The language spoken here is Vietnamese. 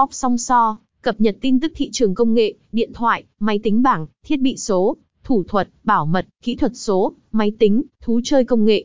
Pop song so, cập nhật tin tức thị trường công nghệ, điện thoại, máy tính bảng, thiết bị số, thủ thuật, bảo mật, kỹ thuật số, máy tính, thú chơi công nghệ.